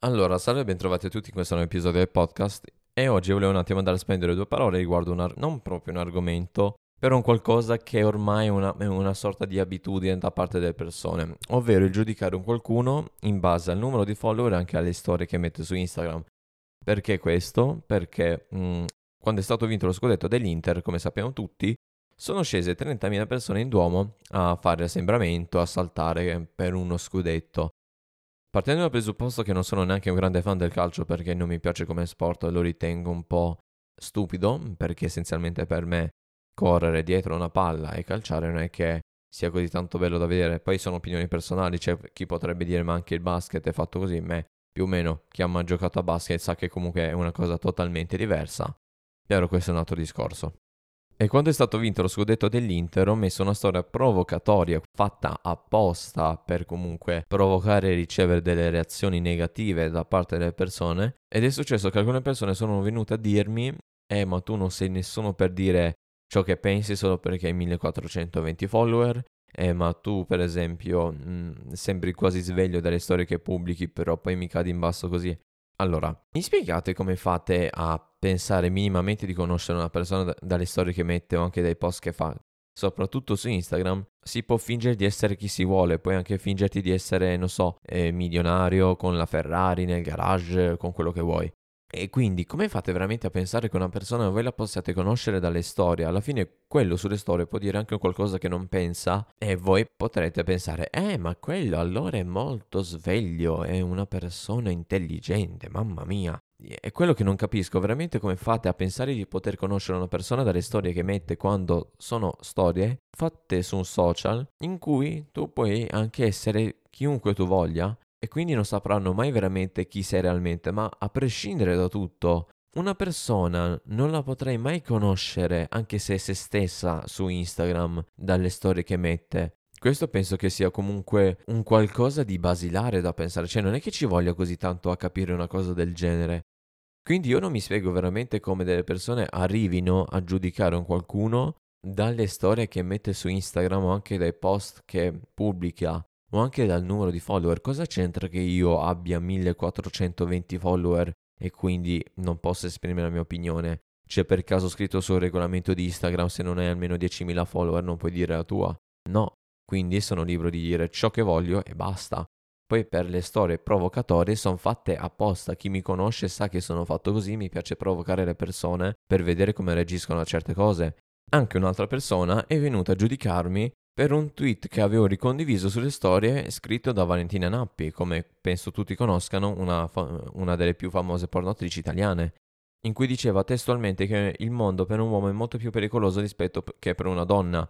Allora, salve e bentrovati a tutti in questo nuovo episodio del podcast e oggi volevo un attimo andare a spendere due parole riguardo un ar- non proprio un argomento, però un qualcosa che ormai è una, una sorta di abitudine da parte delle persone, ovvero il giudicare un qualcuno in base al numero di follower e anche alle storie che mette su Instagram. Perché questo? Perché mh, quando è stato vinto lo scudetto dell'Inter, come sappiamo tutti, sono scese 30.000 persone in Duomo a fare assembramento, a saltare per uno scudetto. Partendo dal presupposto che non sono neanche un grande fan del calcio perché non mi piace come sport, lo ritengo un po' stupido, perché essenzialmente per me correre dietro una palla e calciare non è che sia così tanto bello da vedere. Poi sono opinioni personali, c'è chi potrebbe dire ma anche il basket è fatto così, me più o meno chi ha mai giocato a basket sa che comunque è una cosa totalmente diversa. Però questo è un altro discorso. E quando è stato vinto lo scudetto dell'Inter ho messo una storia provocatoria fatta apposta per comunque provocare e ricevere delle reazioni negative da parte delle persone. Ed è successo che alcune persone sono venute a dirmi eh ma tu non sei nessuno per dire ciò che pensi solo perché hai 1420 follower. Eh ma tu per esempio mh, mm, sembri quasi sveglio dalle storie che pubblichi però poi mi cadi in basso così. Allora, mi spiegate come fate a pensare minimamente di conoscere una persona dalle storie che mette o anche dai post che fa? Soprattutto su Instagram si può fingere di essere chi si vuole, puoi anche fingerti di essere, non so, eh, milionario con la Ferrari nel garage, con quello che vuoi. E quindi come fate veramente a pensare che una persona voi la possiate conoscere dalle storie? Alla fine quello sulle storie può dire anche qualcosa che non pensa e voi potrete pensare, eh ma quello allora è molto sveglio, è una persona intelligente, mamma mia. È quello che non capisco, veramente come fate a pensare di poter conoscere una persona dalle storie che mette quando sono storie fatte su un social in cui tu puoi anche essere chiunque tu voglia e quindi non sapranno mai veramente chi sei realmente, ma a prescindere da tutto, una persona non la potrei mai conoscere anche se è se stessa su Instagram dalle storie che mette. Questo penso che sia comunque un qualcosa di basilare da pensare, cioè non è che ci voglia così tanto a capire una cosa del genere. Quindi io non mi spiego veramente come delle persone arrivino a giudicare un qualcuno dalle storie che mette su Instagram o anche dai post che pubblica o anche dal numero di follower. Cosa c'entra che io abbia 1420 follower e quindi non posso esprimere la mia opinione? C'è per caso scritto sul regolamento di Instagram se non hai almeno 10.000 follower non puoi dire la tua? No, quindi sono libero di dire ciò che voglio e basta. Poi per le storie provocatorie sono fatte apposta, chi mi conosce sa che sono fatto così, mi piace provocare le persone per vedere come reagiscono a certe cose. Anche un'altra persona è venuta a giudicarmi per un tweet che avevo ricondiviso sulle storie scritto da Valentina Nappi, come penso tutti conoscano, una, fa- una delle più famose pornoattrici italiane, in cui diceva testualmente che il mondo per un uomo è molto più pericoloso rispetto che per una donna.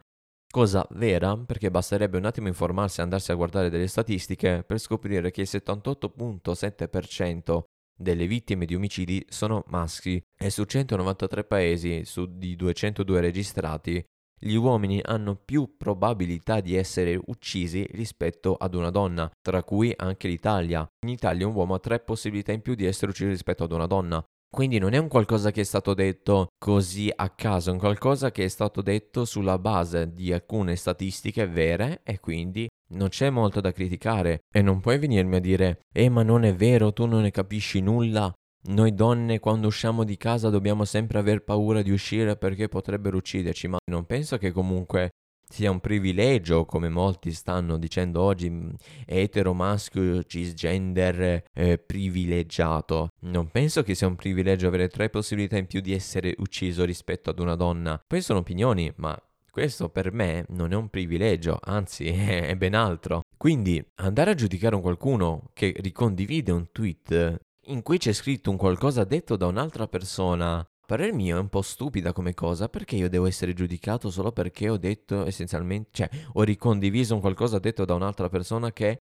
Cosa vera, perché basterebbe un attimo informarsi e andarsi a guardare delle statistiche per scoprire che il 78.7% delle vittime di omicidi sono maschi e su 193 paesi su di 202 registrati gli uomini hanno più probabilità di essere uccisi rispetto ad una donna, tra cui anche l'Italia. In Italia un uomo ha tre possibilità in più di essere ucciso rispetto ad una donna. Quindi non è un qualcosa che è stato detto così a caso, è un qualcosa che è stato detto sulla base di alcune statistiche vere e quindi non c'è molto da criticare. E non puoi venirmi a dire, eh ma non è vero, tu non ne capisci nulla, noi donne quando usciamo di casa dobbiamo sempre aver paura di uscire perché potrebbero ucciderci, ma non penso che comunque sia un privilegio, come molti stanno dicendo oggi, mm, etero, maschio, cisgender, eh, privilegiato. Non penso che sia un privilegio avere tre possibilità in più di essere ucciso rispetto ad una donna. Poi sono opinioni, ma questo per me non è un privilegio, anzi è ben altro. Quindi andare a giudicare un qualcuno che ricondivide un tweet in cui c'è scritto un qualcosa detto da un'altra persona. Parer mio è un po' stupida come cosa, perché io devo essere giudicato solo perché ho detto essenzialmente, cioè ho ricondiviso un qualcosa detto da un'altra persona che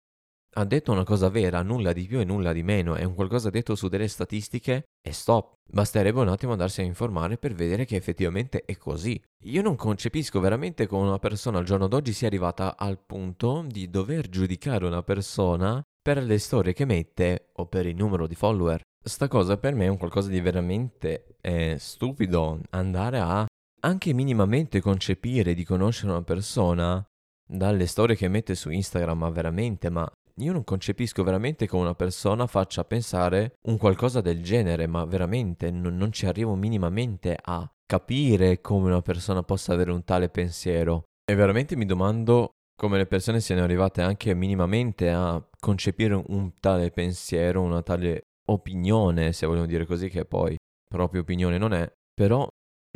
ha detto una cosa vera, nulla di più e nulla di meno, è un qualcosa detto su delle statistiche e stop. Basterebbe un attimo andarsi a informare per vedere che effettivamente è così. Io non concepisco veramente come una persona al giorno d'oggi sia arrivata al punto di dover giudicare una persona per le storie che mette o per il numero di follower. Sta cosa per me è un qualcosa di veramente eh, stupido andare a anche minimamente concepire di conoscere una persona dalle storie che mette su Instagram, ma veramente, ma io non concepisco veramente come una persona faccia pensare un qualcosa del genere, ma veramente non, non ci arrivo minimamente a capire come una persona possa avere un tale pensiero. E veramente mi domando come le persone siano arrivate anche minimamente a concepire un tale pensiero, una tale opinione, se vogliamo dire così, che poi proprio opinione non è, però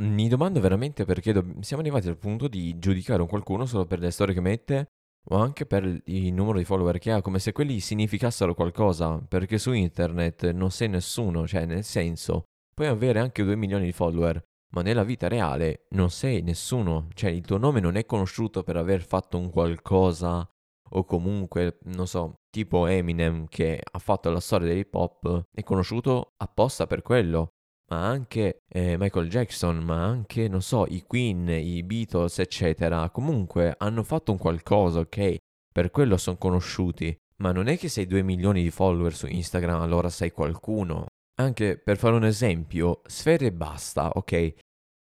mi domando veramente perché do- siamo arrivati al punto di giudicare un qualcuno solo per le storie che mette o anche per il numero di follower che ha, come se quelli significassero qualcosa, perché su internet non sei nessuno, cioè nel senso, puoi avere anche 2 milioni di follower, ma nella vita reale non sei nessuno, cioè il tuo nome non è conosciuto per aver fatto un qualcosa o comunque, non so, tipo Eminem che ha fatto la storia dell'hip hop, è conosciuto apposta per quello, ma anche eh, Michael Jackson, ma anche, non so, i Queen, i Beatles, eccetera, comunque hanno fatto un qualcosa, ok? Per quello sono conosciuti. Ma non è che sei 2 milioni di follower su Instagram, allora sei qualcuno. Anche per fare un esempio, Sfere basta, ok?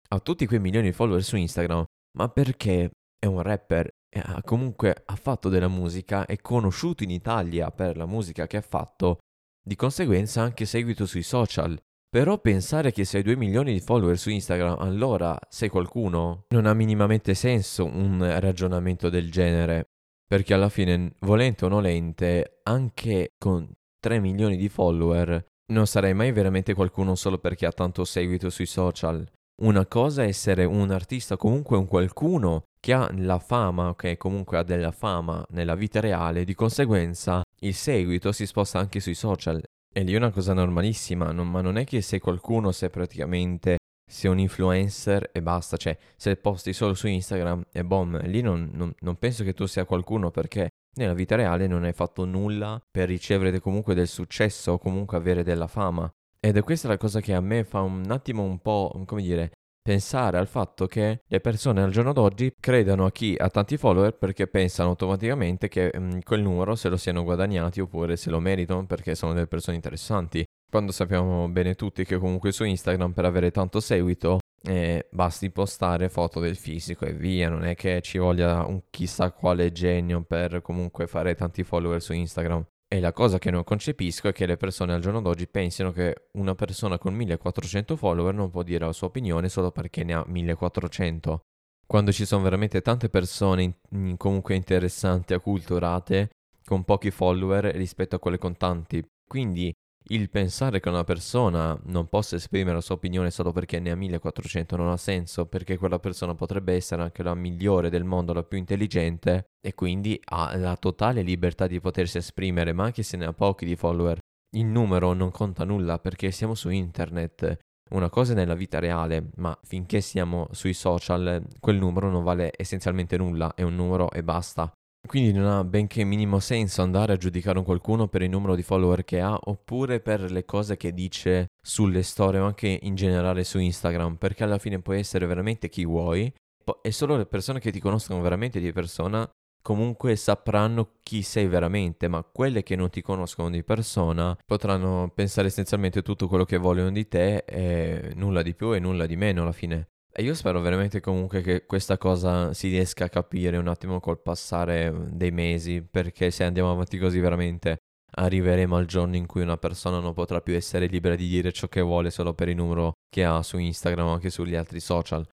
Ha tutti quei milioni di follower su Instagram, ma perché è un rapper ha, comunque ha fatto della musica, è conosciuto in Italia per la musica che ha fatto, di conseguenza anche seguito sui social. Però pensare che se hai 2 milioni di follower su Instagram, allora sei qualcuno, non ha minimamente senso un ragionamento del genere. Perché alla fine, volente o nolente, anche con 3 milioni di follower, non sarai mai veramente qualcuno solo perché ha tanto seguito sui social. Una cosa è essere un artista, comunque un qualcuno che ha la fama, ok, comunque ha della fama nella vita reale, di conseguenza il seguito si sposta anche sui social e lì è una cosa normalissima, non, ma non è che sei qualcuno, sei praticamente sei un influencer e basta, cioè se posti solo su Instagram e boom, lì non, non, non, penso che tu sia qualcuno perché nella vita reale non hai fatto nulla per ricevere comunque del successo o comunque avere della fama. Ed è questa la cosa che a me fa un attimo un po', come dire, pensare al fatto che le persone al giorno d'oggi credano a chi ha tanti follower perché pensano automaticamente che mh, mm, quel numero se lo siano guadagnati oppure se lo meritano perché sono delle persone interessanti. Quando sappiamo bene tutti che comunque su Instagram per avere tanto seguito eh, basti postare foto del fisico e via, non è che ci voglia un chissà quale genio per comunque fare tanti follower su Instagram. E la cosa che non concepisco è che le persone al giorno d'oggi pensino che una persona con 1400 follower non può dire la sua opinione solo perché ne ha 1400. Quando ci sono veramente tante persone in, comunque interessanti, acculturate, con pochi follower rispetto a quelle con tanti. Quindi il pensare che una persona non possa esprimere la sua opinione solo perché ne ha 1400 non ha senso, perché quella persona potrebbe essere anche la migliore del mondo, la più intelligente, e quindi ha la totale libertà di potersi esprimere, ma anche se ne ha pochi di follower. Il numero non conta nulla perché siamo su internet. Una cosa è nella vita reale, ma finché siamo sui social, quel numero non vale essenzialmente nulla, è un numero e basta. Quindi non ha benché minimo senso andare a giudicare un qualcuno per il numero di follower che ha oppure per le cose che dice sulle storie o anche in generale su Instagram, perché alla fine puoi essere veramente chi vuoi e solo le persone che ti conoscono veramente di persona comunque sapranno chi sei veramente, ma quelle che non ti conoscono di persona potranno pensare essenzialmente tutto quello che vogliono di te e nulla di più e nulla di meno alla fine. E io spero veramente comunque che questa cosa si riesca a capire un attimo col passare dei mesi, perché se andiamo avanti così veramente arriveremo al giorno in cui una persona non potrà più essere libera di dire ciò che vuole solo per il numero che ha su Instagram o anche sugli altri social.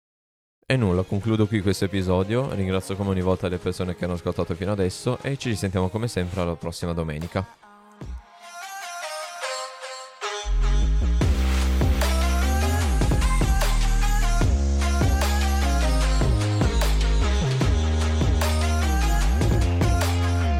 E nulla, concludo qui questo episodio, ringrazio come ogni volta le persone che hanno ascoltato fino adesso e ci risentiamo come sempre alla prossima domenica.